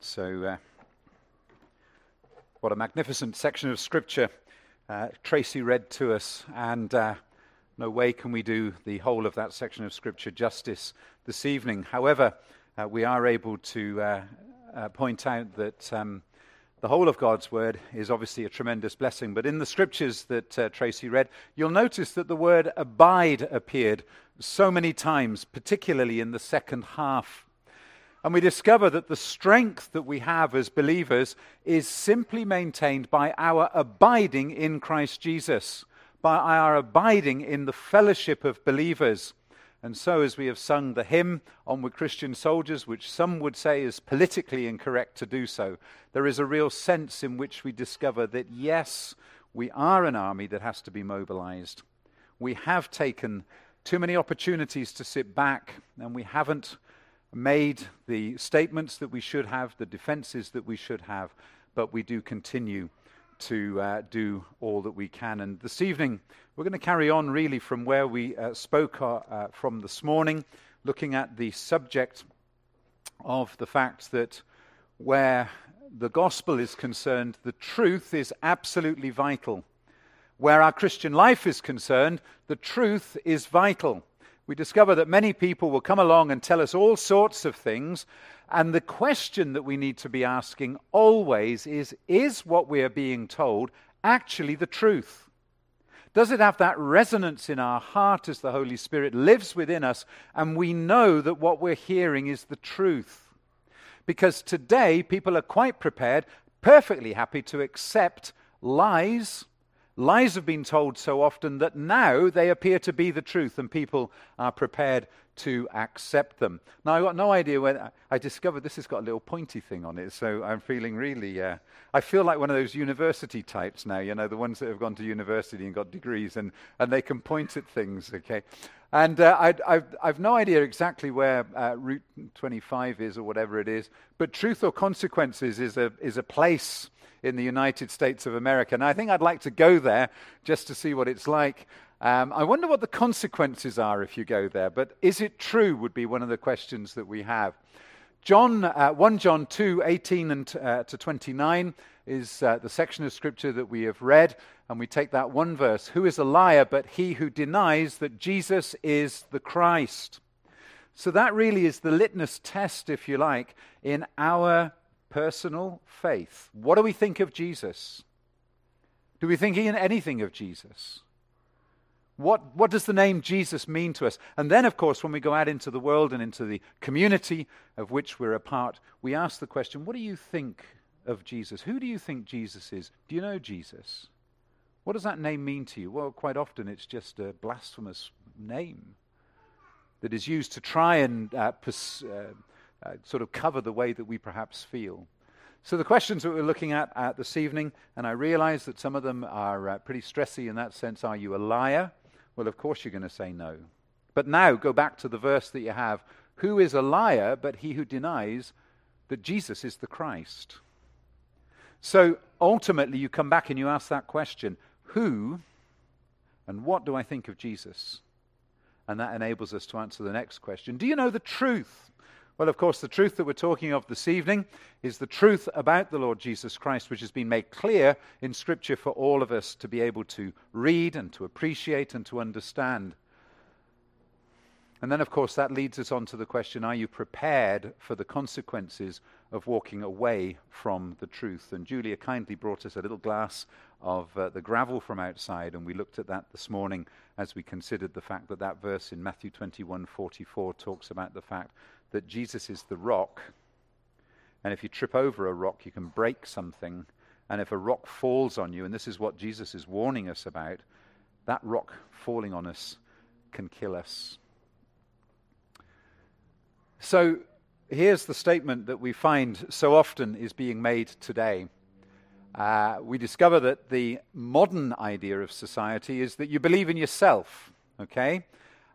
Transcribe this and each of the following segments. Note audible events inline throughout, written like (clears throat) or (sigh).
So, uh, what a magnificent section of scripture uh, Tracy read to us, and uh, no way can we do the whole of that section of scripture justice this evening. However, uh, we are able to uh, uh, point out that um, the whole of God's word is obviously a tremendous blessing. But in the scriptures that Tracy read, you'll notice that the word abide appeared so many times, particularly in the second half and we discover that the strength that we have as believers is simply maintained by our abiding in Christ Jesus, by our abiding in the fellowship of believers. And so, as we have sung the hymn, Onward Christian Soldiers, which some would say is politically incorrect to do so, there is a real sense in which we discover that, yes, we are an army that has to be mobilized. We have taken too many opportunities to sit back, and we haven't made the statements that we should have, the defenses that we should have, but we do continue to uh, do all that we can. And this evening, we're going to carry on really from where we uh, spoke uh, uh, from this morning, looking at the subject of the fact that where the gospel is concerned, the truth is absolutely vital. Where our Christian life is concerned, the truth is vital we discover that many people will come along and tell us all sorts of things. And the question that we need to be asking always is Is what we are being told actually the truth? Does it have that resonance in our heart as the Holy Spirit lives within us and we know that what we're hearing is the truth? Because today people are quite prepared, perfectly happy to accept lies Lies have been told so often that now they appear to be the truth and people are prepared to accept them. Now, I've got no idea when I discovered this has got a little pointy thing on it, so I'm feeling really, uh, I feel like one of those university types now, you know, the ones that have gone to university and got degrees and, and they can point at things, okay? And uh, I, I've, I've, no idea exactly where uh, Route 25 is or whatever it is, but Truth or Consequences is a, is a place in the United States of America. And I think I'd like to go there just to see what it's like. Um, I wonder what the consequences are if you go there, but is it true would be one of the questions that we have. John, uh, 1 John 2, 18 and, uh, to 29 is uh, the section of scripture that we have read, and we take that one verse Who is a liar but he who denies that Jesus is the Christ? So that really is the litmus test, if you like, in our personal faith. What do we think of Jesus? Do we think anything of Jesus? What, what does the name Jesus mean to us? And then, of course, when we go out into the world and into the community of which we're a part, we ask the question what do you think of Jesus? Who do you think Jesus is? Do you know Jesus? What does that name mean to you? Well, quite often it's just a blasphemous name that is used to try and uh, pers- uh, uh, sort of cover the way that we perhaps feel. So, the questions that we're looking at, at this evening, and I realize that some of them are uh, pretty stressy in that sense. Are you a liar? Well, of course you're going to say no. But now go back to the verse that you have Who is a liar but he who denies that Jesus is the Christ? So, ultimately, you come back and you ask that question Who and what do I think of Jesus? And that enables us to answer the next question Do you know the truth? Well, of course, the truth that we're talking of this evening is the truth about the Lord Jesus Christ, which has been made clear in Scripture for all of us to be able to read and to appreciate and to understand. And then, of course, that leads us on to the question are you prepared for the consequences of walking away from the truth? And Julia kindly brought us a little glass of uh, the gravel from outside, and we looked at that this morning as we considered the fact that that verse in Matthew 21 44 talks about the fact that Jesus is the rock. And if you trip over a rock, you can break something. And if a rock falls on you, and this is what Jesus is warning us about, that rock falling on us can kill us. So here's the statement that we find so often is being made today. Uh, we discover that the modern idea of society is that you believe in yourself, okay?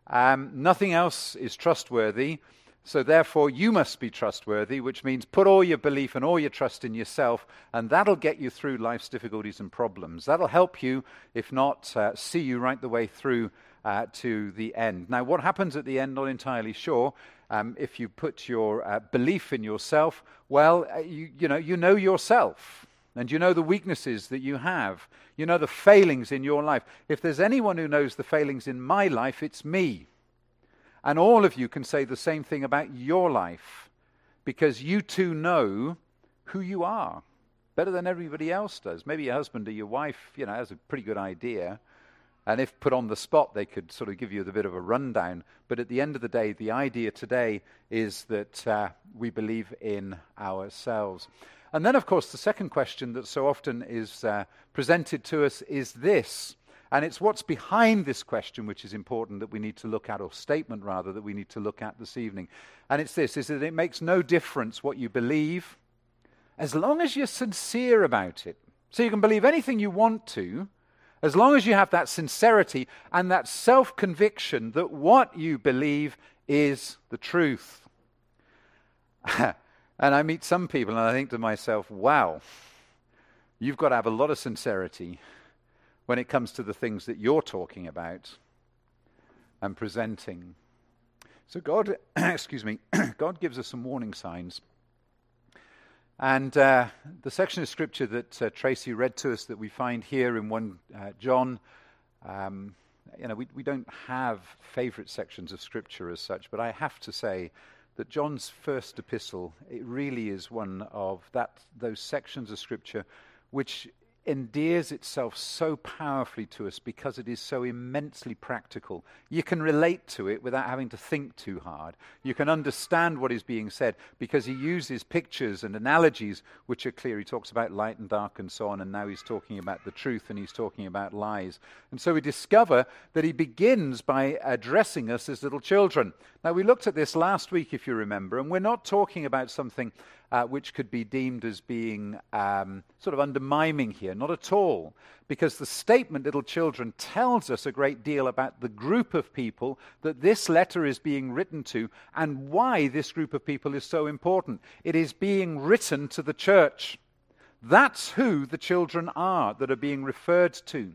Um, nothing else is trustworthy. So, therefore, you must be trustworthy, which means put all your belief and all your trust in yourself, and that'll get you through life's difficulties and problems. That'll help you, if not uh, see you right the way through uh, to the end. Now, what happens at the end, not entirely sure. Um, if you put your uh, belief in yourself, well, uh, you, you, know, you know yourself. And you know the weaknesses that you have. You know the failings in your life. If there's anyone who knows the failings in my life, it's me. And all of you can say the same thing about your life because you too know who you are better than everybody else does. Maybe your husband or your wife, you know, has a pretty good idea. And if put on the spot, they could sort of give you a bit of a rundown. But at the end of the day, the idea today is that uh, we believe in ourselves. And then, of course, the second question that so often is uh, presented to us is this. And it's what's behind this question which is important that we need to look at, or statement rather, that we need to look at this evening. And it's this is that it makes no difference what you believe as long as you're sincere about it. So you can believe anything you want to, as long as you have that sincerity and that self conviction that what you believe is the truth. (laughs) and I meet some people and I think to myself, wow, you've got to have a lot of sincerity when it comes to the things that you're talking about and presenting. So God, (clears throat) excuse me, (clears throat) God gives us some warning signs and uh, the section of scripture that uh, Tracy read to us that we find here in 1 uh, John, um, you know, we, we don't have favorite sections of scripture as such, but I have to say that John's first epistle, it really is one of that, those sections of scripture which endears itself so powerfully to us because it is so immensely practical. You can relate to it without having to think too hard. You can understand what is being said because he uses pictures and analogies which are clear. He talks about light and dark and so on, and now he's talking about the truth and he's talking about lies. And so we discover that he begins by addressing us as little children. Now, we looked at this last week, if you remember, and we're not talking about something uh, which could be deemed as being um, sort of undermining here. Not at all. Because the statement, little children, tells us a great deal about the group of people that this letter is being written to and why this group of people is so important. It is being written to the church. That's who the children are that are being referred to.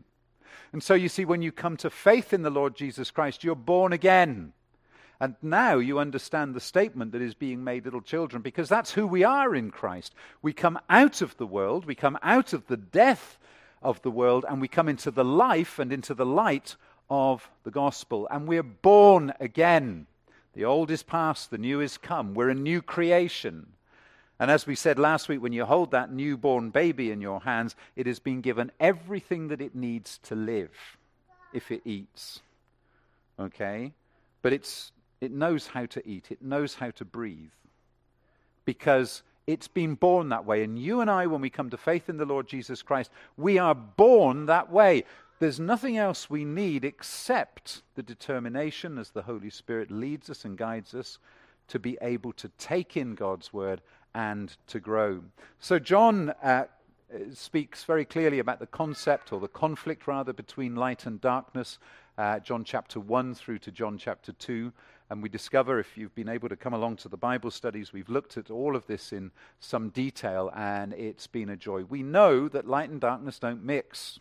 And so you see, when you come to faith in the Lord Jesus Christ, you're born again. And now you understand the statement that is being made, little children, because that's who we are in Christ. We come out of the world, we come out of the death of the world, and we come into the life and into the light of the gospel. And we're born again. The old is past, the new is come. We're a new creation. And as we said last week, when you hold that newborn baby in your hands, it has been given everything that it needs to live if it eats. Okay? But it's it knows how to eat, it knows how to breathe. Because it's been born that way. And you and I, when we come to faith in the Lord Jesus Christ, we are born that way. There's nothing else we need except the determination as the Holy Spirit leads us and guides us to be able to take in God's word and to grow. So, John uh, speaks very clearly about the concept, or the conflict rather, between light and darkness. Uh, John chapter 1 through to John chapter 2. And we discover, if you've been able to come along to the Bible studies, we've looked at all of this in some detail, and it's been a joy. We know that light and darkness don't mix.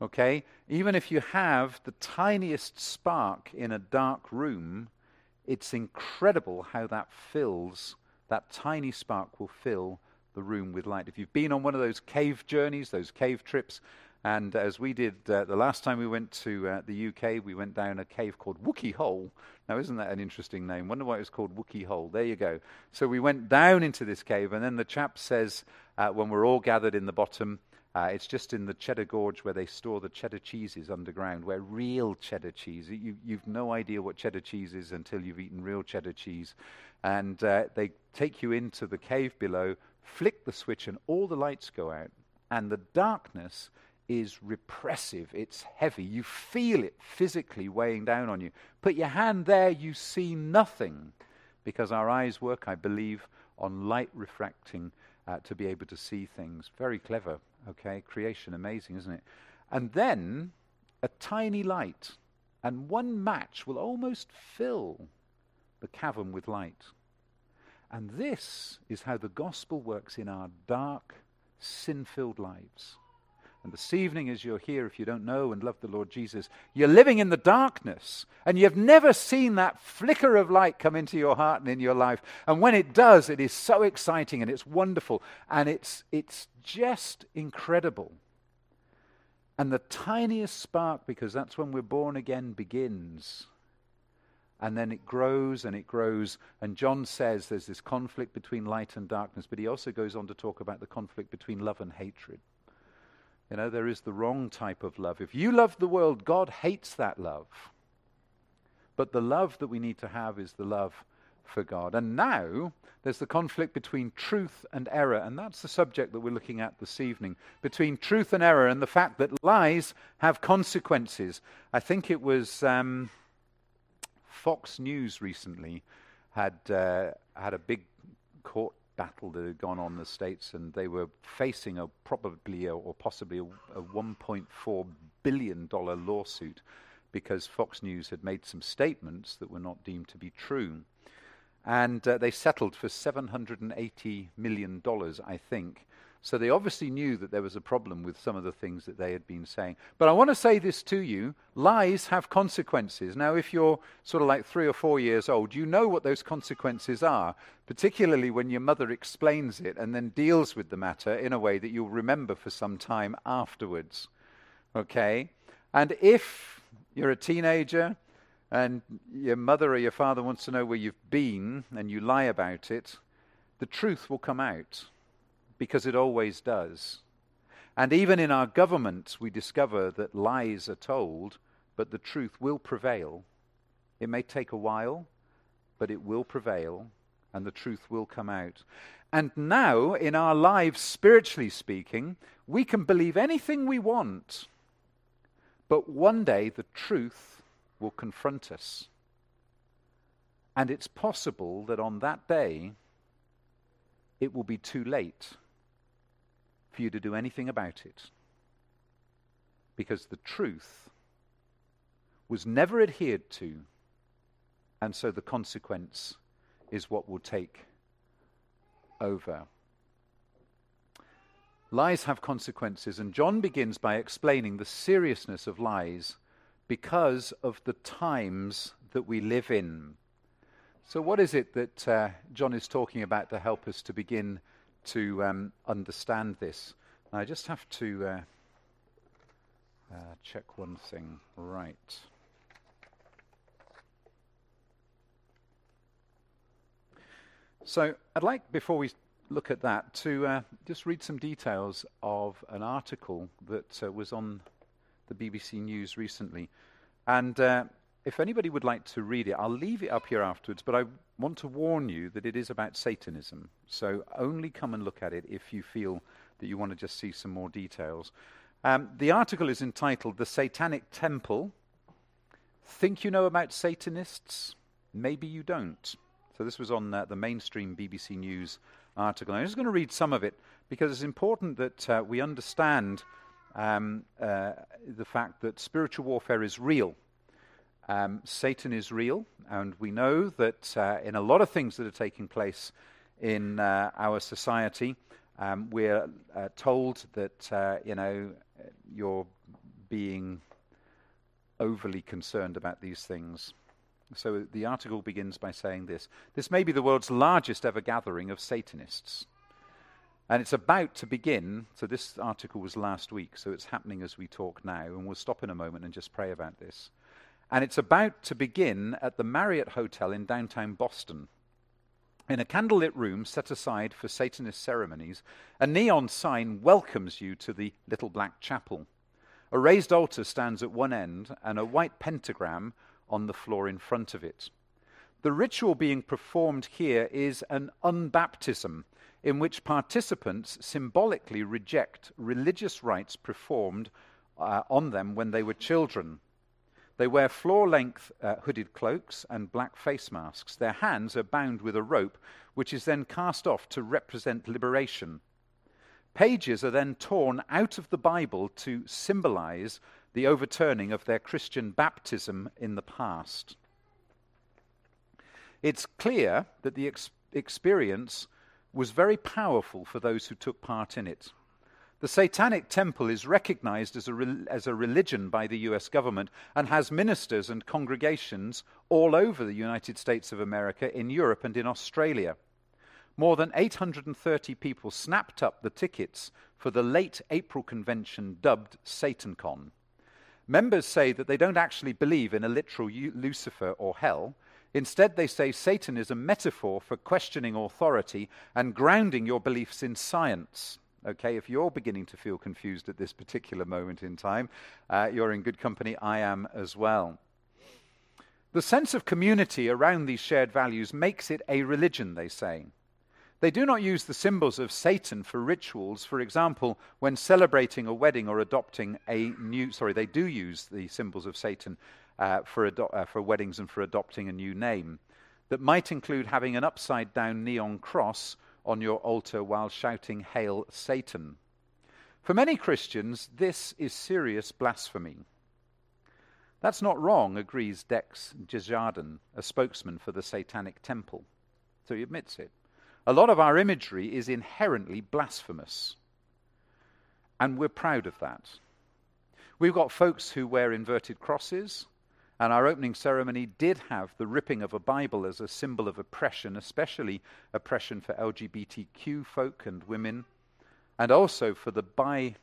Okay? Even if you have the tiniest spark in a dark room, it's incredible how that fills, that tiny spark will fill the room with light. If you've been on one of those cave journeys, those cave trips, and as we did uh, the last time we went to uh, the UK, we went down a cave called Wookey Hole. Now, isn't that an interesting name? Wonder why it was called Wookey Hole. There you go. So we went down into this cave, and then the chap says, uh, when we're all gathered in the bottom, uh, it's just in the Cheddar Gorge where they store the cheddar cheeses underground, where real cheddar cheese, you, have no idea what cheddar cheese is until you've eaten real cheddar cheese. And uh, they take you into the cave below, flick the switch, and all the lights go out. And the darkness is repressive, it's heavy. You feel it physically weighing down on you. Put your hand there, you see nothing because our eyes work, I believe, on light refracting uh, to be able to see things. Very clever, okay? Creation, amazing, isn't it? And then a tiny light, and one match will almost fill the cavern with light. And this is how the gospel works in our dark, sin filled lives. And this evening, as you're here, if you don't know and love the Lord Jesus, you're living in the darkness and you've never seen that flicker of light come into your heart and in your life. And when it does, it is so exciting and it's wonderful and it's, it's just incredible. And the tiniest spark, because that's when we're born again, begins and then it grows and it grows. And John says there's this conflict between light and darkness, but he also goes on to talk about the conflict between love and hatred. You know, there is the wrong type of love. If you love the world, God hates that love. But the love that we need to have is the love for God. And now there's the conflict between truth and error, and that's the subject that we're looking at this evening. Between truth and error, and the fact that lies have consequences. I think it was. Um, Fox News recently had uh, had a big court battle that had gone on in the states, and they were facing a probably a, or possibly a, a 1.4 billion dollar lawsuit because Fox News had made some statements that were not deemed to be true, and uh, they settled for 780 million dollars, I think. So they obviously knew that there was a problem with some of the things that they had been saying. But I want to say this to you lies have consequences. Now, if you're sort of like three or four years old, you know what those consequences are, particularly when your mother explains it and then deals with the matter in a way that you'll remember for some time afterwards. Okay? And if you're a teenager and your mother or your father wants to know where you've been and you lie about it, the truth will come out because it always does. And even in our governments, we discover that lies are told, but the truth will prevail. It may take a while, but it will prevail, and the truth will come out. And now, in our lives, spiritually speaking, we can believe anything we want, but one day the truth will confront us. And it's possible that on that day, it will be too late for you to do anything about it. Because the truth was never adhered to, and so the consequence is what will take over. Lies have consequences, and John begins by explaining the seriousness of lies because of the times that we live in. So, what is it that uh, John is talking about to help us to begin to um, understand this. Now, I just have to uh, uh, check one thing right. So, I'd like, before we look at that, to uh, just read some details of an article that uh, was on the BBC News recently. And uh, if anybody would like to read it, I'll leave it up here afterwards, but I want to warn you that it is about Satanism. So only come and look at it if you feel that you want to just see some more details. Um, the article is entitled The Satanic Temple. Think you know about Satanists? Maybe you don't. So this was on uh, the mainstream BBC News article. I'm just going to read some of it because it's important that uh, we understand um, uh, the fact that spiritual warfare is real. Um, Satan is real, and we know that uh, in a lot of things that are taking place in uh, our society, um, we're uh, told that uh, you know you're being overly concerned about these things. So the article begins by saying this: This may be the world's largest ever gathering of Satanists. And it's about to begin. So, this article was last week, so it's happening as we talk now. And we'll stop in a moment and just pray about this and it's about to begin at the Marriott Hotel in downtown Boston. In a candlelit room set aside for Satanist ceremonies, a neon sign welcomes you to the Little Black Chapel. A raised altar stands at one end, and a white pentagram on the floor in front of it. The ritual being performed here is an unbaptism, in which participants symbolically reject religious rites performed uh, on them when they were children. They wear floor length uh, hooded cloaks and black face masks. Their hands are bound with a rope, which is then cast off to represent liberation. Pages are then torn out of the Bible to symbolize the overturning of their Christian baptism in the past. It's clear that the ex- experience was very powerful for those who took part in it. The Satanic Temple is recognized as a, re- as a religion by the US government and has ministers and congregations all over the United States of America, in Europe, and in Australia. More than 830 people snapped up the tickets for the late April convention dubbed SatanCon. Members say that they don't actually believe in a literal Lucifer or hell. Instead, they say Satan is a metaphor for questioning authority and grounding your beliefs in science. Okay, if you're beginning to feel confused at this particular moment in time, uh, you're in good company. I am as well. The sense of community around these shared values makes it a religion, they say. They do not use the symbols of Satan for rituals. For example, when celebrating a wedding or adopting a new, sorry, they do use the symbols of Satan uh, for, ado- uh, for weddings and for adopting a new name. That might include having an upside down neon cross on your altar while shouting, Hail Satan. For many Christians, this is serious blasphemy. That's not wrong, agrees Dex Desjardins, a spokesman for the Satanic Temple. So he admits it. A lot of our imagery is inherently blasphemous. And we're proud of that. We've got folks who wear inverted crosses, and our opening ceremony did have the ripping of a Bible as a symbol of oppression, especially oppression for LGBTQ folk and women, and also for the BIPOC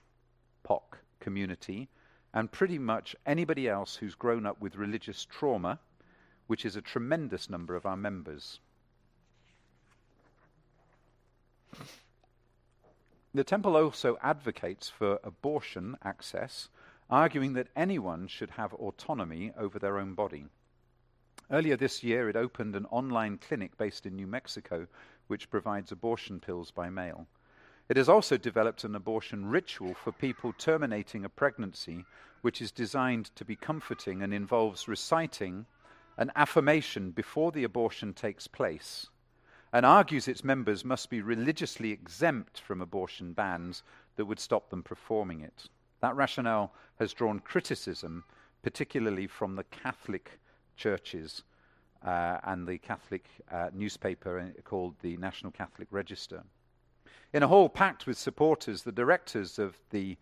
community, and pretty much anybody else who's grown up with religious trauma, which is a tremendous number of our members. The temple also advocates for abortion access arguing that anyone should have autonomy over their own body. Earlier this year, it opened an online clinic based in New Mexico which provides abortion pills by mail. It has also developed an abortion ritual for people terminating a pregnancy, which is designed to be comforting and involves reciting an affirmation before the abortion takes place, and argues its members must be religiously exempt from abortion bans that would stop them performing it. That rationale has drawn criticism, particularly from the Catholic churches uh, and the Catholic uh, newspaper uh, called the National Catholic Register. In a hall packed with supporters, the directors of the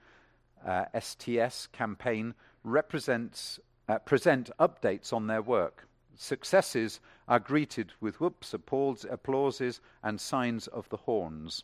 uh, STS campaign represents, uh, present updates on their work. Successes are greeted with whoops, applause, applauses, and signs of the horns.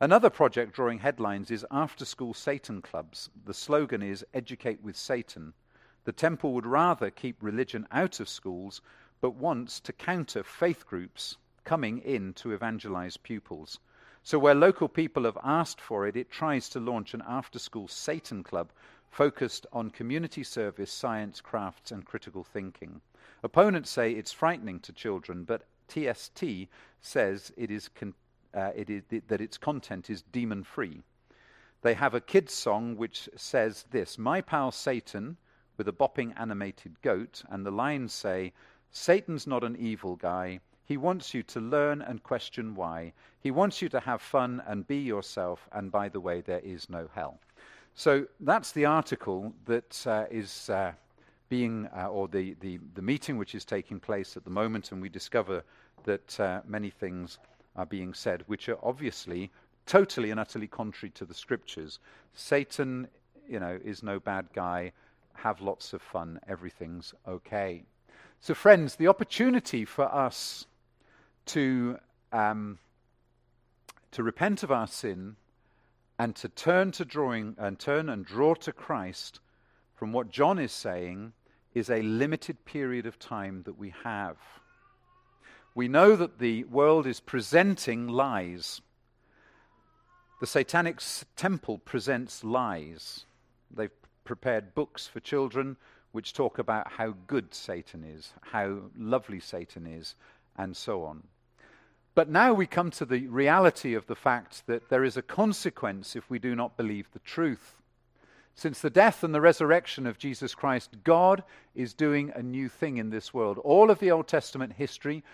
Another project drawing headlines is After School Satan Clubs. The slogan is Educate with Satan. The temple would rather keep religion out of schools, but wants to counter faith groups coming in to evangelize pupils. So, where local people have asked for it, it tries to launch an after school Satan Club focused on community service, science, crafts, and critical thinking. Opponents say it's frightening to children, but TST says it is con- uh, it is that its content is demon free. They have a kids' song which says this My pal Satan, with a bopping animated goat, and the lines say, Satan's not an evil guy. He wants you to learn and question why. He wants you to have fun and be yourself, and by the way, there is no hell. So that's the article that uh, is uh, being, uh, or the, the, the meeting which is taking place at the moment, and we discover that uh, many things are being said, which are obviously totally and utterly contrary to the scriptures. Satan, you know, is no bad guy. Have lots of fun. Everything's okay. So, friends, the opportunity for us to um, to repent of our sin and to turn to drawing and turn and draw to Christ from what John is saying is a limited period of time that we have we know that the world is presenting lies. The Satanic temple presents lies. They've prepared books for children which talk about how good Satan is, how lovely Satan is, and so on. But now we come to the reality of the fact that there is a consequence if we do not believe the truth. Since the death and the resurrection of Jesus Christ, God is doing a new thing in this world. All of the Old Testament history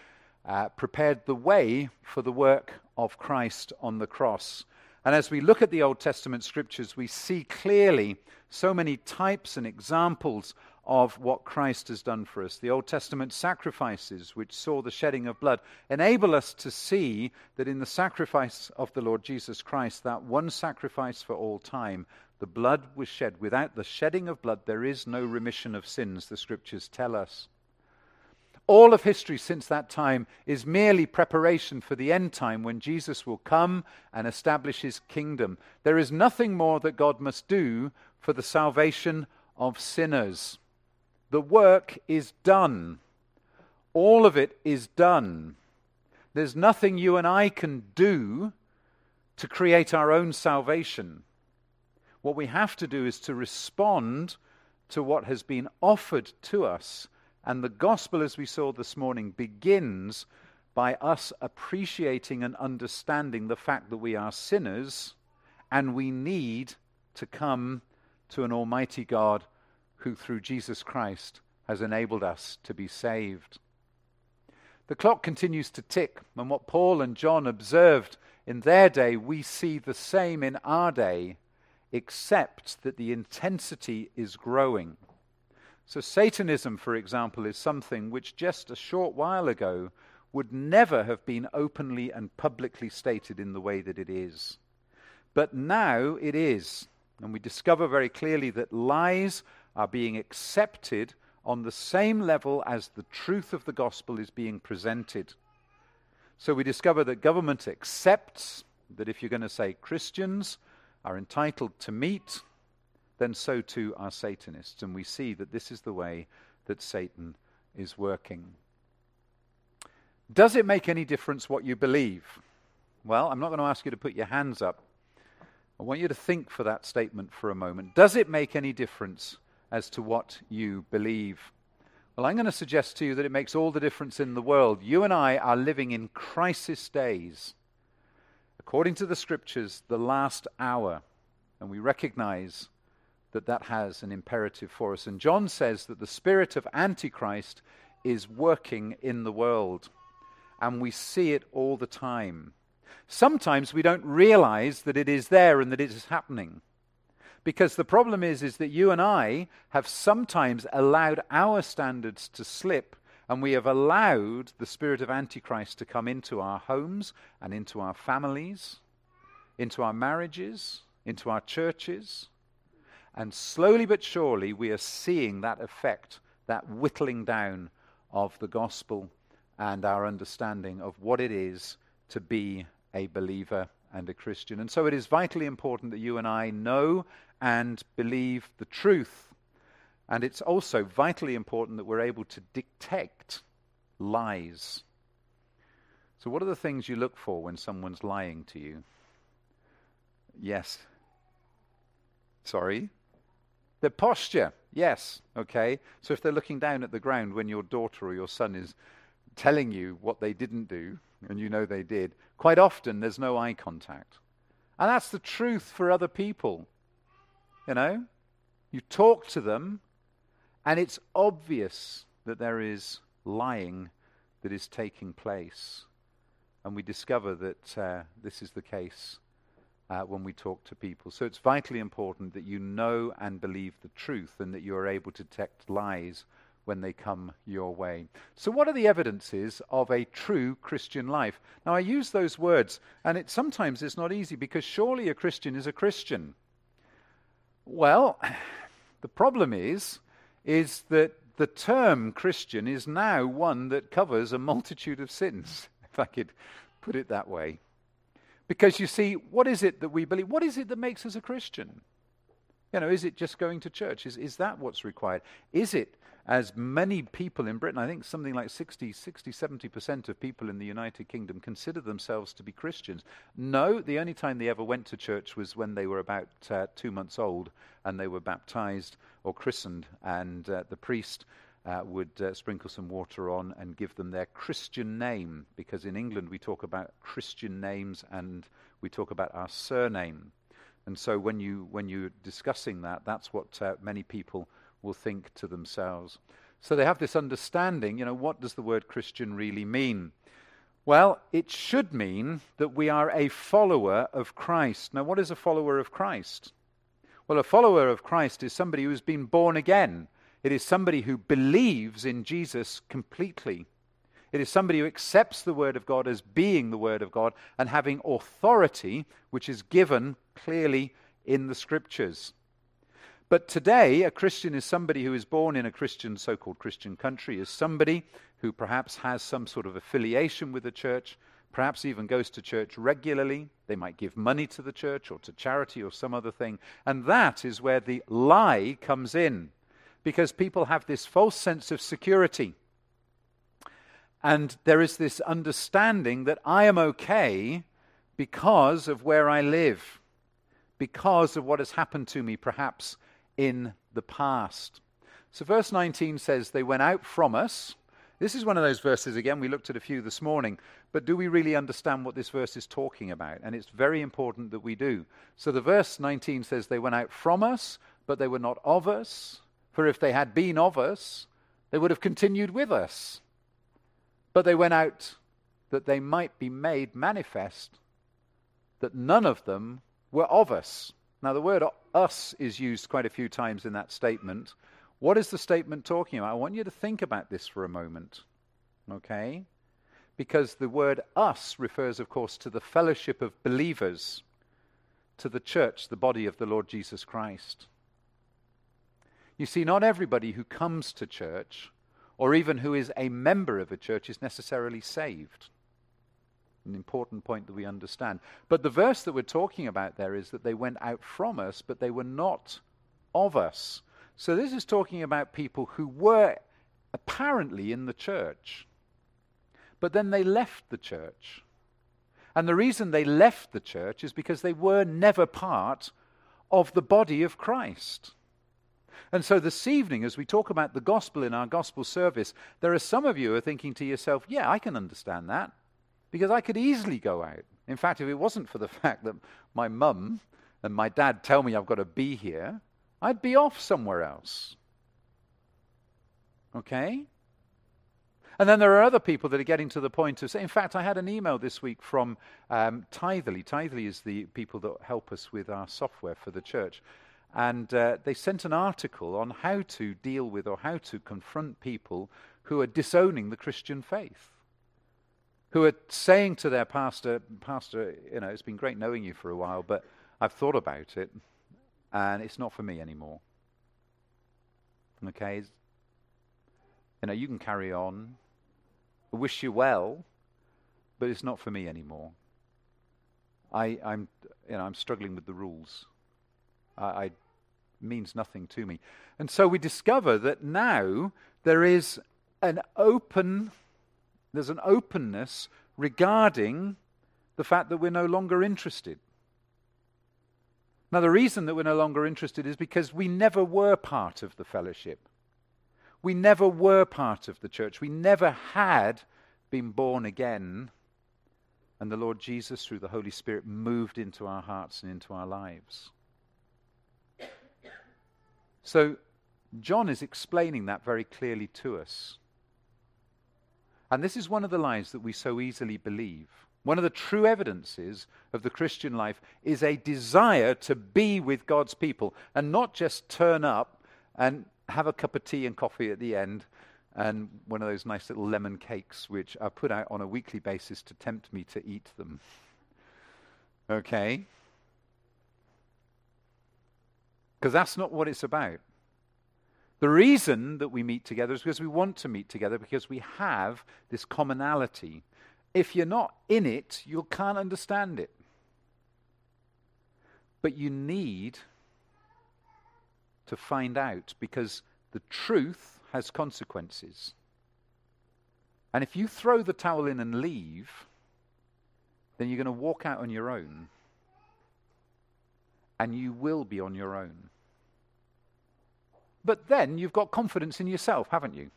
uh, prepared the way for the work of Christ on the cross. And as we look at the Old Testament scriptures, we see clearly so many types and examples of what Christ has done for us. The Old Testament sacrifices, which saw the shedding of blood, enable us to see that in the sacrifice of the Lord Jesus Christ, that one sacrifice for all time, the blood was shed. Without the shedding of blood, there is no remission of sins, the scriptures tell us. All of history since that time is merely preparation for the end time when Jesus will come and establish his kingdom. There is nothing more that God must do for the salvation of sinners. The work is done. All of it is done. There's nothing you and I can do to create our own salvation. What we have to do is to respond to what has been offered to us and the gospel, as we saw this morning, begins by us appreciating and understanding the fact that we are sinners and we need to come to an Almighty God who, through Jesus Christ, has enabled us to be saved. The clock continues to tick, and what Paul and John observed in their day, we see the same in our day, except that the intensity is growing. So, Satanism, for example, is something which just a short while ago would never have been openly and publicly stated in the way that it is. But now it is. And we discover very clearly that lies are being accepted on the same level as the truth of the gospel is being presented. So we discover that government accepts that if you're going to say Christians are entitled to meet, then so too are Satanists. And we see that this is the way that Satan is working. Does it make any difference what you believe? Well, I'm not going to ask you to put your hands up. I want you to think for that statement for a moment. Does it make any difference as to what you believe? Well, I'm going to suggest to you that it makes all the difference in the world. You and I are living in crisis days. According to the scriptures, the last hour. And we recognize that that has an imperative for us. And John says that the spirit of Antichrist is working in the world, and we see it all the time. Sometimes we don't realize that it is there and that it is happening. Because the problem is, is that you and I have sometimes allowed our standards to slip, and we have allowed the spirit of Antichrist to come into our homes and into our families, into our marriages, into our churches. And slowly but surely, we are seeing that effect, that whittling down of the gospel and our understanding of what it is to be a believer and a Christian. And so it is vitally important that you and I know and believe the truth. And it's also vitally important that we're able to detect lies. So, what are the things you look for when someone's lying to you? Yes. Sorry? Their posture, yes, okay. So if they're looking down at the ground when your daughter or your son is telling you what they didn't do, and you know they did, quite often there's no eye contact. And that's the truth for other people. You know? You talk to them, and it's obvious that there is lying that is taking place. And we discover that uh, this is the case uh, when we talk to people. So it's vitally important that you know and believe the truth and that you are able to detect lies when they come your way. So, what are the evidences of a true Christian life? Now, I use those words, and it sometimes it's not easy because surely a Christian is a Christian. Well, (sighs) the problem is, is that the term Christian is now one that covers a multitude of sins, (laughs) if I could put it that way. Because you see, what is it that we believe? What is it that makes us a Christian? You know, is it just going to church? Is, is that what's required? Is it, as many people in Britain, I think something like 60, 60, 70% of people in the United Kingdom consider themselves to be Christians? No, the only time they ever went to church was when they were about uh, two months old and they were baptized or christened, and uh, the priest uh, would uh, sprinkle some water on and give them their Christian name, because in England we talk about Christian names and we talk about our surname. And so when, you, when you're discussing that, that's what uh, many people will think to themselves. So they have this understanding, you know, what does the word Christian really mean? Well, it should mean that we are a follower of Christ. Now, what is a follower of Christ? Well, a follower of Christ is somebody who's been born again It is somebody who believes in Jesus completely. It is somebody who accepts the Word of God as being the Word of God and having authority, which is given clearly in the Scriptures. But today, a Christian is somebody who is born in a Christian, so called Christian country, is somebody who perhaps has some sort of affiliation with the church, perhaps even goes to church regularly. They might give money to the church or to charity or some other thing. And that is where the lie comes in, because people have this false sense of security. And there is this understanding that I am okay because of where I live, because of what has happened to me, perhaps in the past. So, verse 19 says, They went out from us. This is one of those verses, again, we looked at a few this morning, but do we really understand what this verse is talking about? And it's very important that we do. So, the verse 19 says, They went out from us, but they were not of us. For if they had been of us, they would have continued with us. But they went out that they might be made manifest that none of them were of us. Now, the word us is used quite a few times in that statement. What is the statement talking about? I want you to think about this for a moment. Okay? Because the word us refers, of course, to the fellowship of believers, to the church, the body of the Lord Jesus Christ. You see, not everybody who comes to church or even who is a member of a church is necessarily saved. An important point that we understand. But the verse that we're talking about there is that they went out from us, but they were not of us. So this is talking about people who were apparently in the church, but then they left the church. And the reason they left the church is because they were never part of the body of Christ. And so this evening, as we talk about the gospel in our gospel service, there are some of you who are thinking to yourself, yeah, I can understand that because I could easily go out. In fact, if it wasn't for the (laughs) fact that my mum and my dad tell me I've got to be here, I'd be off somewhere else. Okay? And then there are other people that are getting to the point of, saying, in fact, I had an email this week from um, Tithely. Tithely is the people that help us with our software for the church. And uh, they sent an article on how to deal with or how to confront people who are disowning the Christian faith, who are saying to their pastor, Pastor, you know, it's been great knowing you for a while, but I've thought about it, and it's not for me anymore. Okay? You know, you can carry on. I wish you well, but it's not for me anymore. I, I'm, you know, I'm struggling with the rules. I, I means nothing to me. And so we discover that now there is an open, there's an openness regarding the fact that we're no longer interested. Now, the reason that we're no longer interested is because we never were part of the fellowship. We never were part of the church. We never had been born again. And the Lord Jesus, through the Holy Spirit, moved into our hearts and into our lives. So, John is explaining that very clearly to us. And this is one of the lies that we so easily believe. One of the true evidences of the Christian life is a desire to be with God's people and not just turn up and have a cup of tea and coffee at the end and one of those nice little lemon cakes which are put out on a weekly basis to tempt me to eat them. Okay? Because that's not what it's about. The reason that we meet together is because we want to meet together, because we have this commonality. If you're not in it, you can't understand it. But you need to find out because the truth has consequences. And if you throw the towel in and leave, then you're going to walk out on your own and you will be on your own. But then you've got confidence in yourself, haven't you?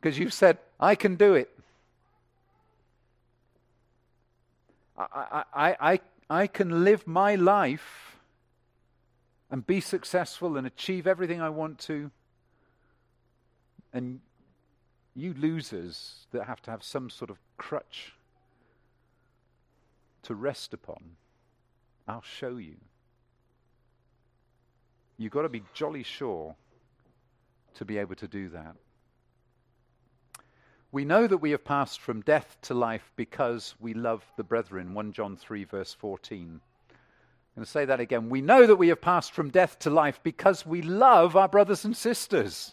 Because you've said, I can do it. I, I, I, I can live my life and be successful and achieve everything I want to. And you losers that have to have some sort of crutch to rest upon, I'll show you you've got to be jolly sure to be able to do that. We know that we have passed from death to life because we love the brethren. 1 John 3, verse 14. I'm going to say that again. We know that we have passed from death to life because we love our brothers and sisters.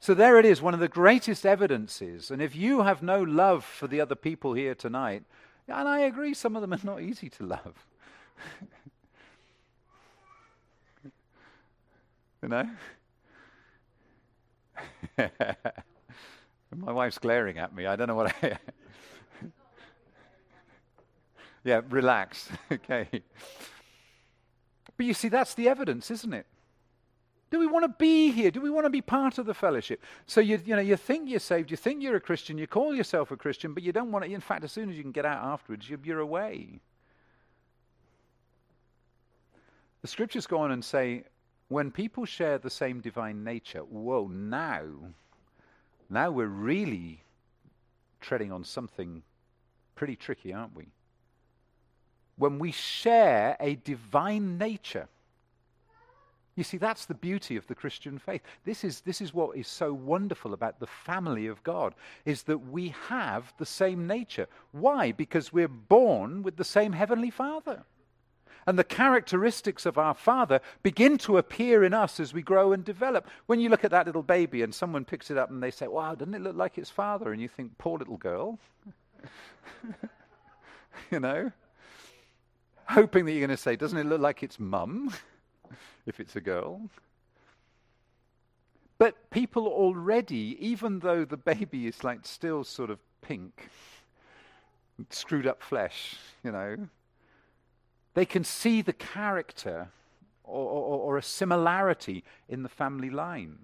So there it is, one of the greatest evidences. And if you have no love for the other people here tonight, and I agree, some of them are not easy to love. (laughs) you know? (laughs) My wife's glaring at me. I don't know what I. (laughs) yeah, relax. (laughs) okay. But you see, that's the evidence, isn't it? Do we want to be here? Do we want to be part of the fellowship? So you, you know, you think you're saved, you think you're a Christian, you call yourself a Christian, but you don't want to. In fact, as soon as you can get out afterwards, you're, you're away. The scriptures go on and say, when people share the same divine nature, whoa, now, now we're really treading on something pretty tricky, aren't we? When we share a divine nature, you see, that's the beauty of the Christian faith. This is, this is what is so wonderful about the family of God, is that we have the same nature. Why? Because we're born with the same Heavenly Father. And the characteristics of our Father begin to appear in us as we grow and develop. When you look at that little baby and someone picks it up and they say, Wow, doesn't it look like its father? And you think, Poor little girl. (laughs) you know? Hoping that you're going to say, Doesn't it look like its mum? (laughs) if it's a girl. But people already, even though the baby is like still sort of pink, screwed up flesh, you know, they can see the character or, or, or a similarity in the family line.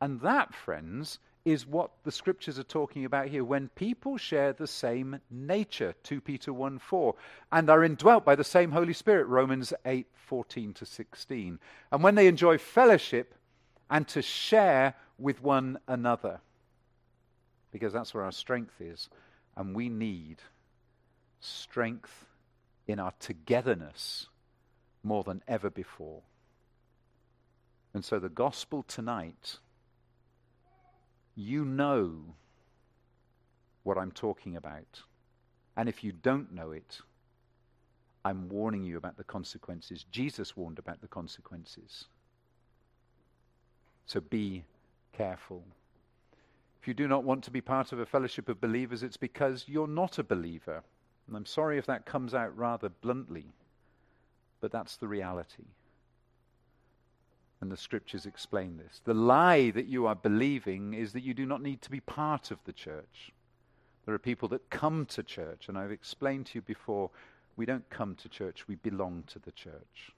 And that, friends, is what the scriptures are talking about here. When people share the same nature, 2 Peter 1 4, and are indwelt by the same Holy Spirit, Romans 8 14 to 16. And when they enjoy fellowship and to share with one another, because that's where our strength is. And we need strength in our togetherness more than ever before. And so the gospel tonight you know what I'm talking about. And if you don't know it, I'm warning you about the consequences. Jesus warned about the consequences. So be careful. If you do not want to be part of a fellowship of believers, it's because you're not a believer. And I'm sorry if that comes out rather bluntly, but that's the reality. And the scriptures explain this. The lie that you are believing is that you do not need to be part of the church. There are people that come to church, and I've explained to you before we don't come to church, we belong to the church.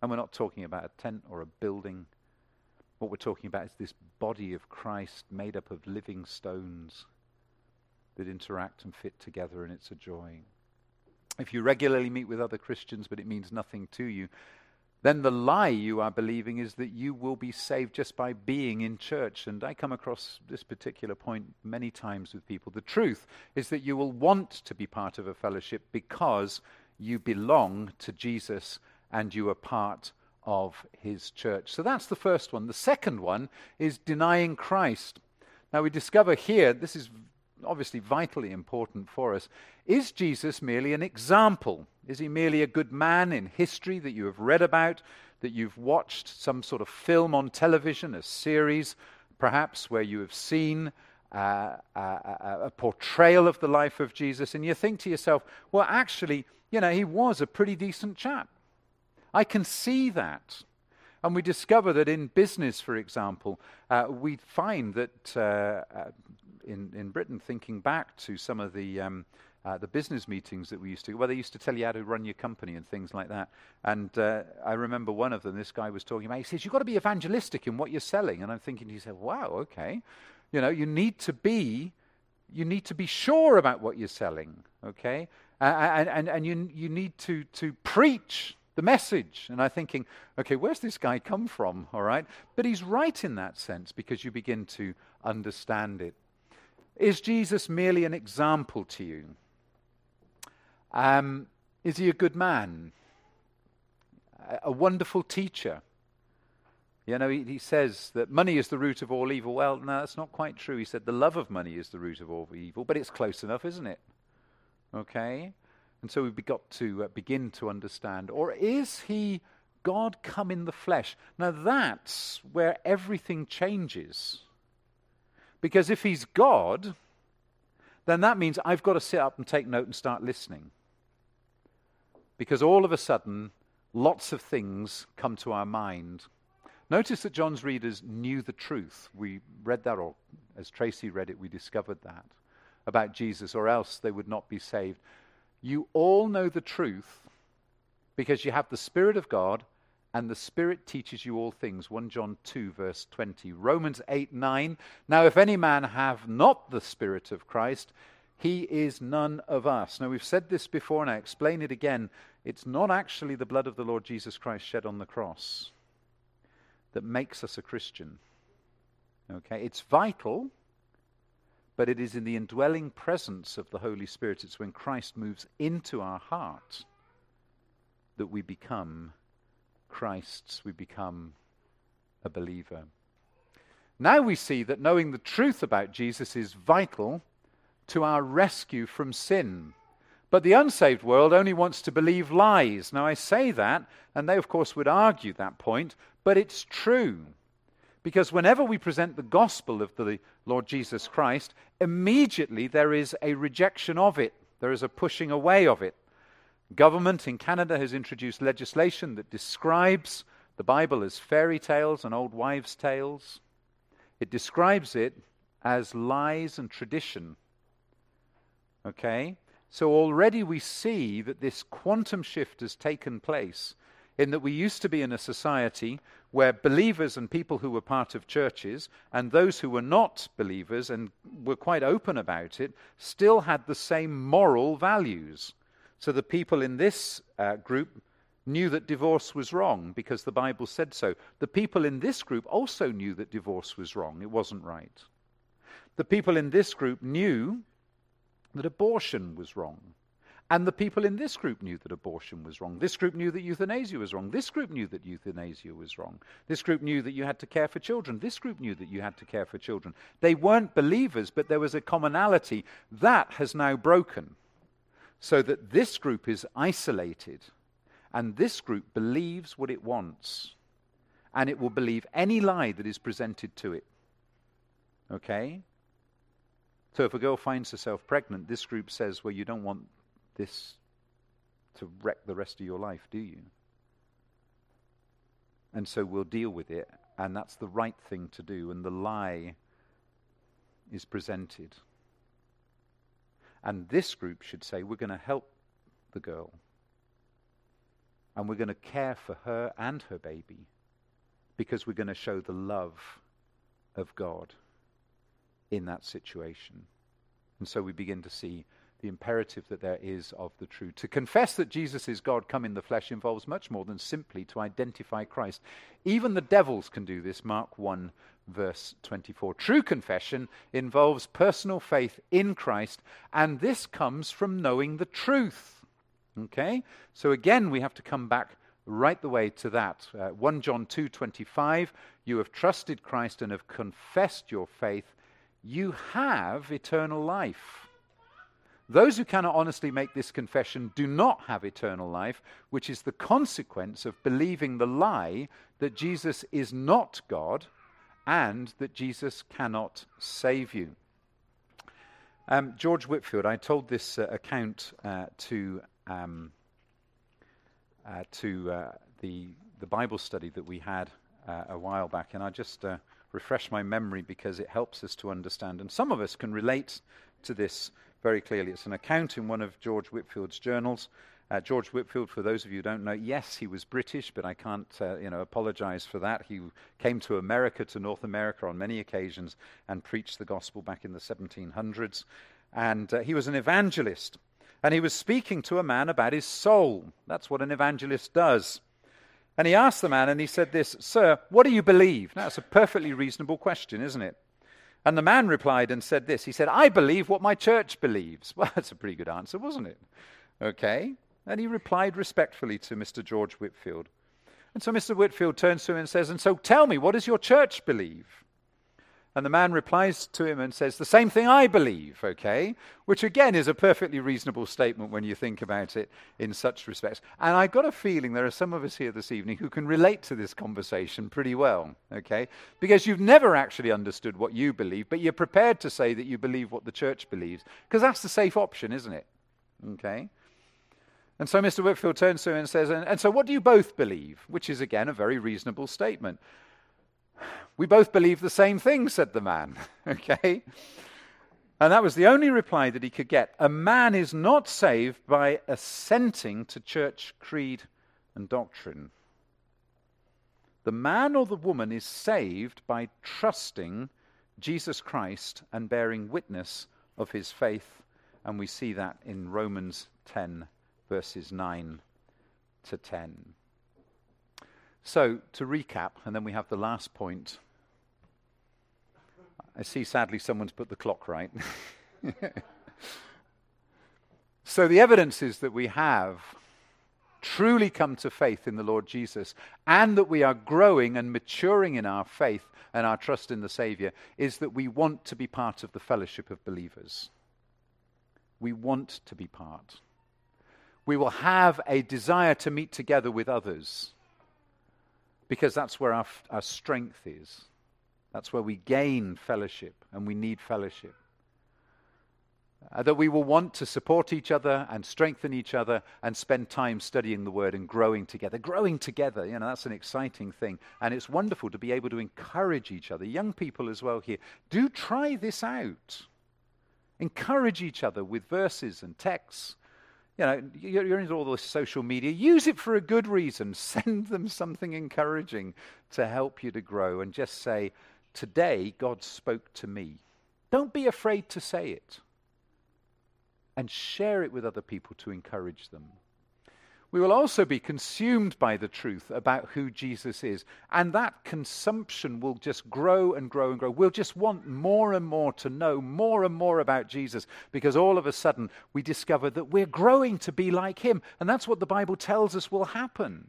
And we're not talking about a tent or a building. What we're talking about is this body of Christ made up of living stones that interact and fit together, and it's a joy. If you regularly meet with other Christians, but it means nothing to you, then the lie you are believing is that you will be saved just by being in church. And I come across this particular point many times with people. The truth is that you will want to be part of a fellowship because you belong to Jesus and you are part of his church. So that's the first one. The second one is denying Christ. Now we discover here, this is obviously vitally important for us. Is Jesus merely an example? Is he merely a good man in history that you have read about, that you've watched some sort of film on television, a series perhaps where you have seen uh, a, a portrayal of the life of Jesus, and you think to yourself, well, actually, you know, he was a pretty decent chap. I can see that. And we discover that in business, for example, uh, we find that uh, uh in, in Britain, thinking back to some of the, um, uh, the business meetings that we used to, well, they used to tell you how to run your company and things like that. And uh, I remember one of them, this guy was talking about, he says, you've got to be evangelistic in what you're selling. And I'm thinking, he said, wow, okay. You know, you need to be, you need to be sure about what you're selling, okay? Uh, and, and, and you, you need to, to preach the message. And I'm thinking, okay, where's this guy come from? All right. But he's right in that sense because you begin to understand it. Is Jesus merely an example to you? Um, is he a good man? A, a wonderful teacher? You know, he, he, says that money is the root of all evil. Well, no, that's not quite true. He said the love of money is the root of all evil, but it's close enough, isn't it? Okay? And so we've got to uh, begin to understand. Or is he God come in the flesh? Now that's where everything changes. Because if he's God, then that means I've got to sit up and take note and start listening. Because all of a sudden, lots of things come to our mind. Notice that John's readers knew the truth. We read that, or as Tracy read it, we discovered that about Jesus, or else they would not be saved. You all know the truth because you have the Spirit of God and the Spirit teaches you all things. 1 John 2, verse 20. Romans 8, 9. Now, if any man have not the Spirit of Christ, he is none of us. Now, we've said this before, and I explain it again. It's not actually the blood of the Lord Jesus Christ shed on the cross that makes us a Christian. Okay? It's vital, but it is in the indwelling presence of the Holy Spirit. It's when Christ moves into our heart that we become Christ's, we become a believer. Now we see that knowing the truth about Jesus is vital to our rescue from sin. But the unsaved world only wants to believe lies. Now, I say that, and they, of course, would argue that point, but it's true. Because whenever we present the gospel of the Lord Jesus Christ, immediately there is a rejection of it, there is a pushing away of it. Government in Canada has introduced legislation that describes the Bible as fairy tales and old wives' tales. It describes it as lies and tradition. Okay? So already we see that this quantum shift has taken place in that we used to be in a society where believers and people who were part of churches and those who were not believers and were quite open about it still had the same moral values. So the people in this uh, group knew that divorce was wrong because the Bible said so. The people in this group also knew that divorce was wrong, it wasn't right. The people in this group knew that abortion was wrong. And the people in this group knew that abortion was wrong. This group knew that euthanasia was wrong. This group knew that euthanasia was wrong. This group knew that you had to care for children. This group knew that you had to care for children. They weren't believers, but there was a commonality. That has now broken so that this group is isolated and this group believes what it wants and it will believe any lie that is presented to it. Okay? So if a girl finds herself pregnant, this group says, well, you don't want this to wreck the rest of your life, do you? And so we'll deal with it, and that's the right thing to do, and the lie is presented. And this group should say, we're going to help the girl. And we're going to care for her and her baby because we're going to show the love of God in that situation. And so we begin to see the imperative that there is of the truth. To confess that Jesus is God come in the flesh involves much more than simply to identify Christ. Even the devils can do this, Mark 1, verse 24. True confession involves personal faith in Christ, and this comes from knowing the truth. Okay? So again, we have to come back right the way to that. Uh, 1 John 2:25, you have trusted Christ and have confessed your faith, you have eternal life. Those who cannot honestly make this confession do not have eternal life, which is the consequence of believing the lie that Jesus is not God and that Jesus cannot save you. Um, George Whitefield, I told this uh, account uh, to, um, uh, to uh, the, the Bible study that we had uh, a while back, and I just uh, refresh my memory because it helps us to understand. And some of us can relate to this very clearly. It's an account in one of George Whitefield's journals uh, George Whitefield, for those of you who don't know, yes, he was British, but I can't, uh, you know, apologize for that. He came to America, to North America, on many occasions and preached the gospel back in the 1700s. And uh, he was an evangelist, and he was speaking to a man about his soul. That's what an evangelist does. And he asked the man, and he said this, Sir, what do you believe? Now, that's a perfectly reasonable question, isn't it? And the man replied and said this. He said, I believe what my church believes. (laughs) Well, that's a pretty good answer, wasn't it? Okay. And he replied respectfully to Mr. George Whitefield. And so Mr. Whitefield turns to him and says, And so tell me, what does your church believe? And the man replies to him and says, The same thing I believe, okay? Which again is a perfectly reasonable statement when you think about it in such respects. And I've got a feeling there are some of us here this evening who can relate to this conversation pretty well, okay? Because you've never actually understood what you believe, but you're prepared to say that you believe what the church believes, because that's the safe option, isn't it? Okay? And so Mr. Whitefield turns to him and says, and, and so what do you both believe? Which is again a very reasonable statement. We both believe the same thing, said the man. (laughs) okay? And that was the only reply that he could get. A man is not saved by assenting to church creed and doctrine. The man or the woman is saved by trusting Jesus Christ and bearing witness of his faith. And we see that in Romans 10, verses 9 to 10. So, to recap, and then we have the last point. I see sadly someone's put the clock right. (laughs) so, the evidences that we have truly come to faith in the Lord Jesus and that we are growing and maturing in our faith and our trust in the Savior is that we want to be part of the fellowship of believers. We want to be part. We will have a desire to meet together with others because that's where our, our strength is. That's where we gain fellowship, and we need fellowship. Uh, that we will want to support each other and strengthen each other and spend time studying the Word and growing together. Growing together, you know, that's an exciting thing. And it's wonderful to be able to encourage each other. Young people as well here, do try this out. Encourage each other with verses and texts you know, you're into all this social media. Use it for a good reason. (laughs) Send them something encouraging to help you to grow and just say, Today, God spoke to me. Don't be afraid to say it. And share it with other people to encourage them. We will also be consumed by the truth about who Jesus is. And that consumption will just grow and grow and grow. We'll just want more and more to know more and more about Jesus because all of a sudden we discover that we're growing to be like him. And that's what the Bible tells us will happen.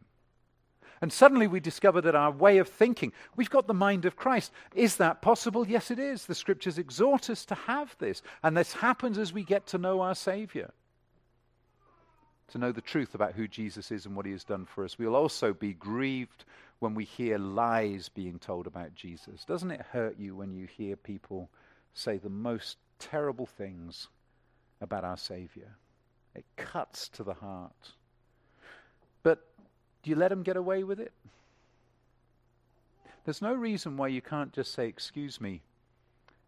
And suddenly we discover that our way of thinking, we've got the mind of Christ. Is that possible? Yes, it is. The scriptures exhort us to have this. And this happens as we get to know our Savior to know the truth about who Jesus is and what he has done for us. We'll also be grieved when we hear lies being told about Jesus. Doesn't it hurt you when you hear people say the most terrible things about our Savior? It cuts to the heart. But do you let them get away with it? There's no reason why you can't just say, Excuse me,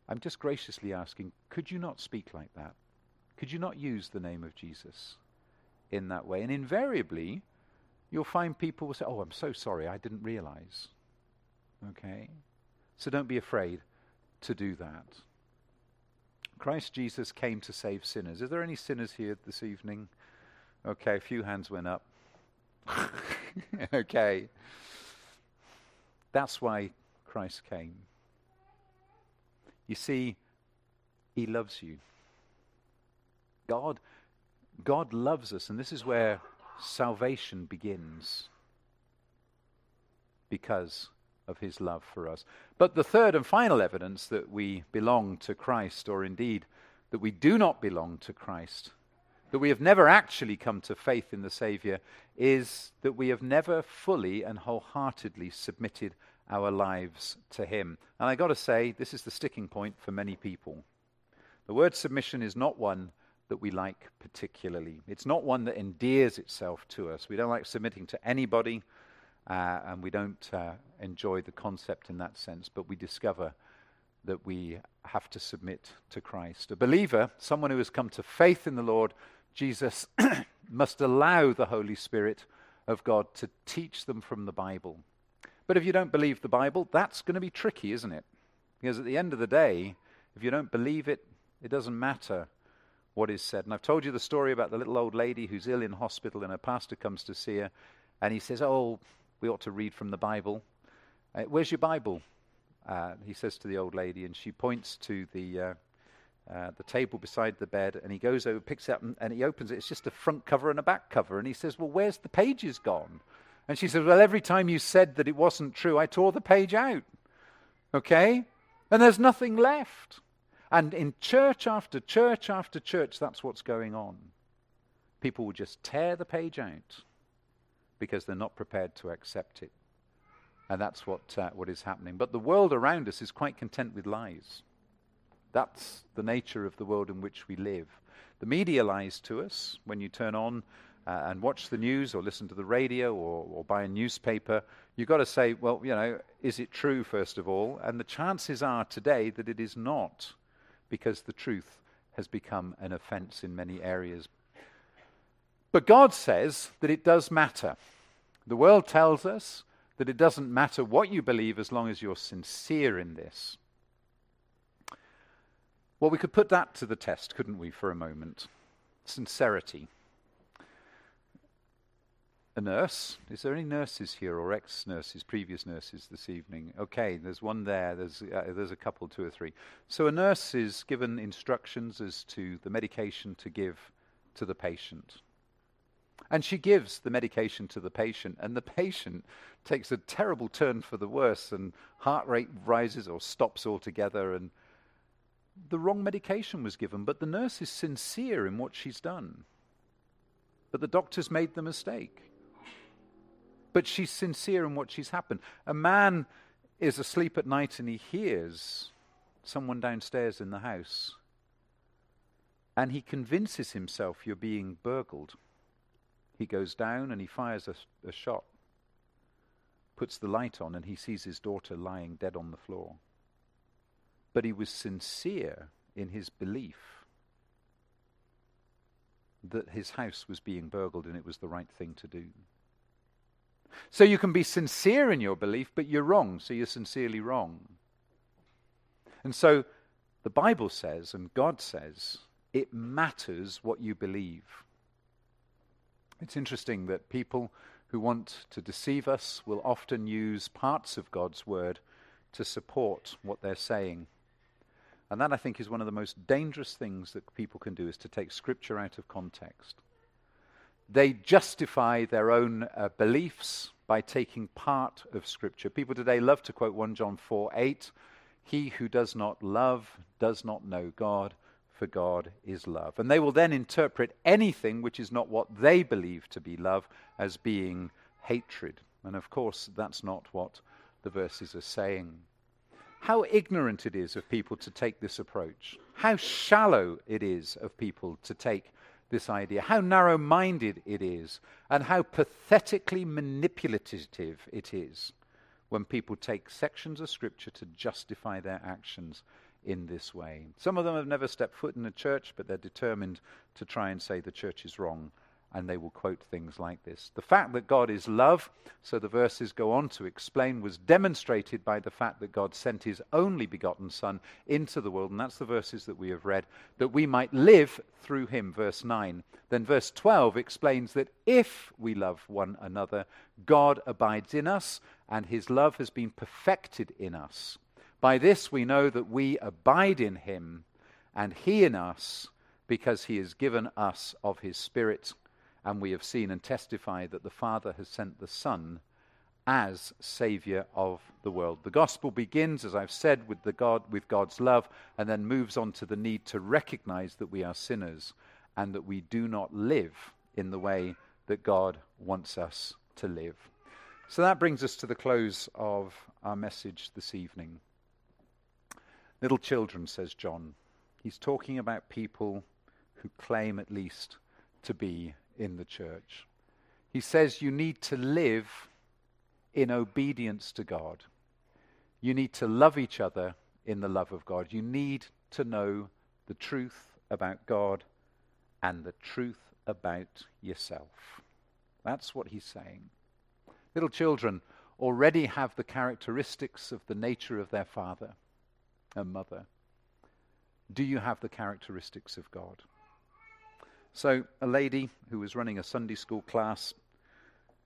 I'm just graciously asking, could you not speak like that? Could you not use the name of Jesus? In that way. And invariably, you'll find people will say, Oh, I'm so sorry, I didn't realize. Okay? So don't be afraid to do that. Christ Jesus came to save sinners. Is there any sinners here this evening? Okay, a few hands went up. (laughs) okay. That's why Christ came. You see, He loves you. God God loves us, and this is where salvation begins because of his love for us. But the third and final evidence that we belong to Christ, or indeed that we do not belong to Christ, that we have never actually come to faith in the Savior, is that we have never fully and wholeheartedly submitted our lives to Him. And I've got to say, this is the sticking point for many people. The word submission is not one that we like particularly. It's not one that endears itself to us. We don't like submitting to anybody, uh, and we don't uh, enjoy the concept in that sense, but we discover that we have to submit to Christ. A believer, someone who has come to faith in the Lord Jesus, (coughs) must allow the Holy Spirit of God to teach them from the Bible. But if you don't believe the Bible, that's going to be tricky, isn't it? Because at the end of the day, if you don't believe it, it doesn't matter what is said. And I've told you the story about the little old lady who's ill in hospital, and her pastor comes to see her, and he says, Oh, we ought to read from the Bible. Uh, where's your Bible? Uh, he says to the old lady, and she points to the. Uh, uh, the table beside the bed, and he goes over, picks it up, and, and he opens it. It's just a front cover and a back cover. And he says, Well, where's the pages gone? And she says, Well, every time you said that it wasn't true, I tore the page out. Okay? And there's nothing left. And in church after church after church, that's what's going on. People will just tear the page out because they're not prepared to accept it. And that's what, uh, what is happening. But the world around us is quite content with lies. That's the nature of the world in which we live. The media lies to us when you turn on uh, and watch the news or listen to the radio or, or buy a newspaper. You've got to say, well, you know, is it true, first of all? And the chances are today that it is not, because the truth has become an offense in many areas. But God says that it does matter. The world tells us that it doesn't matter what you believe as long as you're sincere in this. Well, we could put that to the test, couldn't we, for a moment? Sincerity. A nurse. Is there any nurses here or ex nurses, previous nurses this evening? Okay, there's one there. There's, uh, there's a couple, two or three. So a nurse is given instructions as to the medication to give to the patient. And she gives the medication to the patient, and the patient takes a terrible turn for the worse, and heart rate rises or stops altogether, and the wrong medication was given. But the nurse is sincere in what she's done. But the doctor's made the mistake. But she's sincere in what she's happened. A man is asleep at night and he hears someone downstairs in the house. And he convinces himself you're being burgled. He goes down and he fires a, a shot, puts the light on, and he sees his daughter lying dead on the floor. But he was sincere in his belief that his house was being burgled and it was the right thing to do. So you can be sincere in your belief, but you're wrong, so you're sincerely wrong. And so the Bible says, and God says, it matters what you believe. It's interesting that people who want to deceive us will often use parts of God's word to support what they're saying. And that, I think, is one of the most dangerous things that people can do is to take Scripture out of context. They justify their own uh, beliefs by taking part of Scripture. People today love to quote 1 John 4 8 He who does not love does not know God, for God is love. And they will then interpret anything which is not what they believe to be love as being hatred. And of course, that's not what the verses are saying. How ignorant it is of people to take this approach. How shallow it is of people to take this idea. How narrow minded it is. And how pathetically manipulative it is when people take sections of Scripture to justify their actions in this way. Some of them have never stepped foot in a church, but they're determined to try and say the church is wrong, and they will quote things like this. The fact that God is love, so the verses go on to explain, was demonstrated by the fact that God sent his only begotten Son into the world, and that's the verses that we have read, that we might live through him, verse 9. Then verse 12 explains that if we love one another, God abides in us, and his love has been perfected in us. By this we know that we abide in him and he in us because he has given us of his Spirit. And we have seen and testified that the Father has sent the Son as Savior of the world. The gospel begins, as I've said, with, the God, with God's love and then moves on to the need to recognize that we are sinners and that we do not live in the way that God wants us to live. So that brings us to the close of our message this evening. Little children, says John. He's talking about people who claim at least to be in the church. He says you need to live in obedience to God. You need to love each other in the love of God. You need to know the truth about God and the truth about yourself. That's what he's saying. Little children already have the characteristics of the nature of their father a mother? Do you have the characteristics of God? So, a lady who was running a Sunday school class,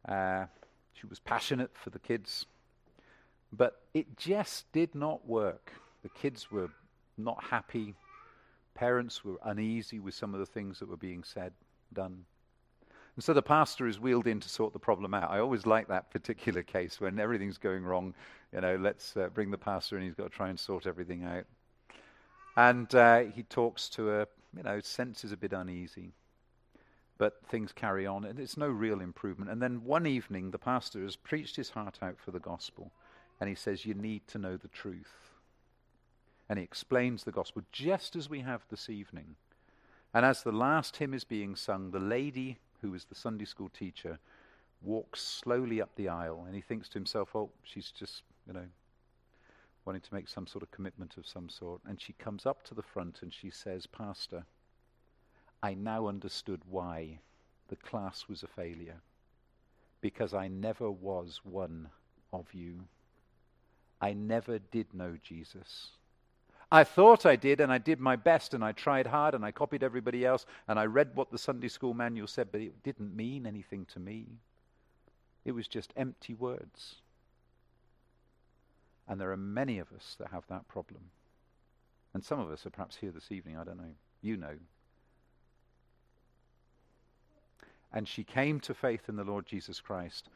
uh, she was passionate for the kids, but it just did not work. The kids were not happy. Parents were uneasy with some of the things that were being said, done. And so the pastor is wheeled in to sort the problem out. I always like that particular case when everything's going wrong. You know, let's uh, bring the pastor in. He's got to try and sort everything out. And uh, he talks to her, you know, senses a bit uneasy. But things carry on, and it's no real improvement. And then one evening, the pastor has preached his heart out for the gospel, and he says, You need to know the truth. And he explains the gospel just as we have this evening. And as the last hymn is being sung, the lady who is the Sunday school teacher walks slowly up the aisle, and he thinks to himself, Oh, she's just, you know, wanting to make some sort of commitment of some sort. And she comes up to the front and she says, Pastor, I now understood why the class was a failure. Because I never was one of you. I never did know Jesus. I thought I did, and I did my best, and I tried hard, and I copied everybody else, and I read what the Sunday school manual said, but it didn't mean anything to me. It was just empty words. And there are many of us that have that problem. And some of us are perhaps here this evening, I don't know. You know. And she came to faith in the Lord Jesus Christ,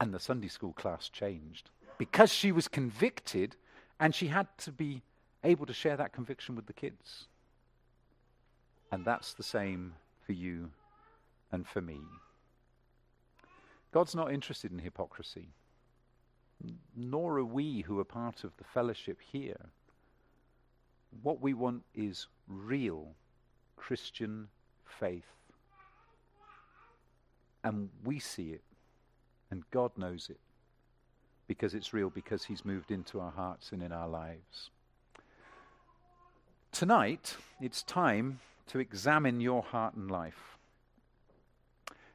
and the Sunday school class changed because she was convicted and she had to be able to share that conviction with the kids. And that's the same for you and for me. God's not interested in hypocrisy, nor are we who are part of the fellowship here. What we want is real Christian faith. And we see it, and God knows it, because it's real, because He's moved into our hearts and in our lives. Tonight, it's time to examine your heart and life,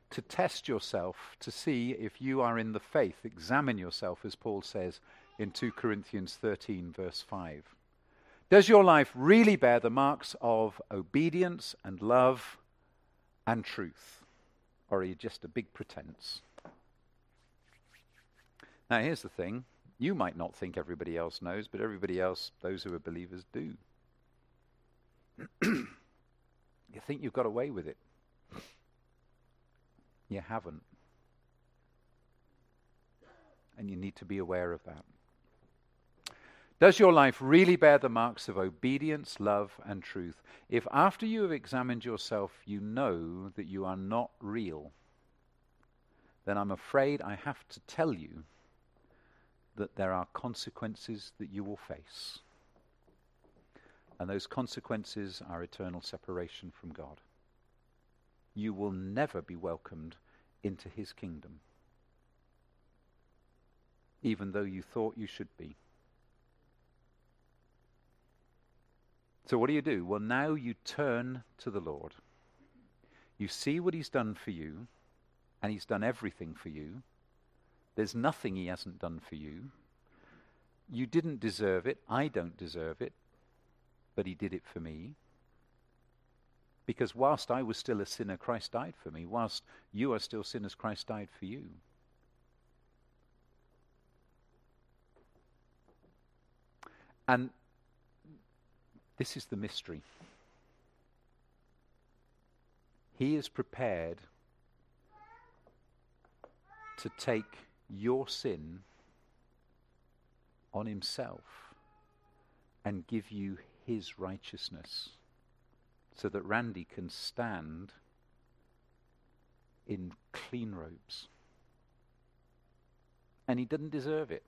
to test yourself, to see if you are in the faith. Examine yourself, as Paul says in 2 Corinthians 13, verse 5. Does your life really bear the marks of obedience and love and truth? Or are you just a big pretense? Now, here's the thing you might not think everybody else knows, but everybody else, those who are believers, do. (clears throat) you think you've got away with it. You haven't. And you need to be aware of that. Does your life really bear the marks of obedience, love, and truth? If after you have examined yourself you know that you are not real, then I'm afraid I have to tell you that there are consequences that you will face. And those consequences are eternal separation from God. You will never be welcomed into his kingdom, even though you thought you should be. So, what do you do? Well, now you turn to the Lord. You see what he's done for you, and he's done everything for you. There's nothing he hasn't done for you. You didn't deserve it. I don't deserve it but he did it for me. Because whilst I was still a sinner, Christ died for me. Whilst you are still sinners, Christ died for you. And this is the mystery. He is prepared to take your sin on himself and give you his righteousness so that Randy can stand in clean robes. And he didn't deserve it.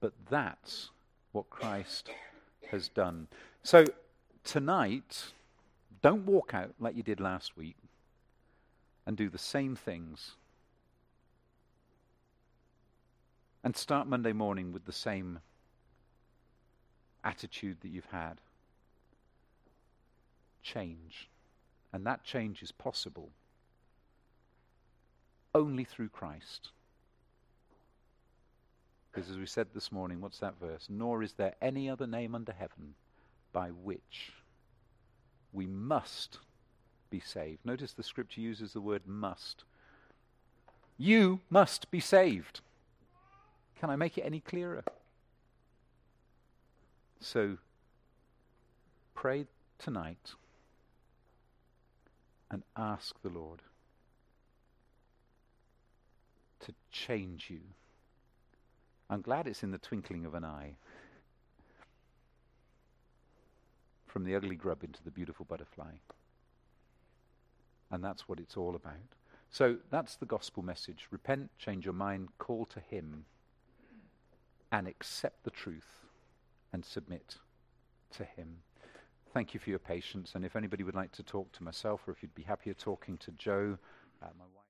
But that's what Christ has done. So tonight, don't walk out like you did last week and do the same things. And start Monday morning with the same attitude that you've had. Change. And that change is possible only through Christ. Because as we said this morning, what's that verse? Nor is there any other name under heaven by which we must be saved. Notice the scripture uses the word must. You must be saved. Can I make it any clearer? So pray tonight and ask the Lord to change you. I'm glad it's in the twinkling of an eye. From the ugly grub into the beautiful butterfly. And that's what it's all about. So that's the gospel message. Repent, change your mind, call to Him, and accept the truth and submit to Him. Thank you for your patience. And if anybody would like to talk to myself, or if you'd be happier talking to Joe, uh, my wife.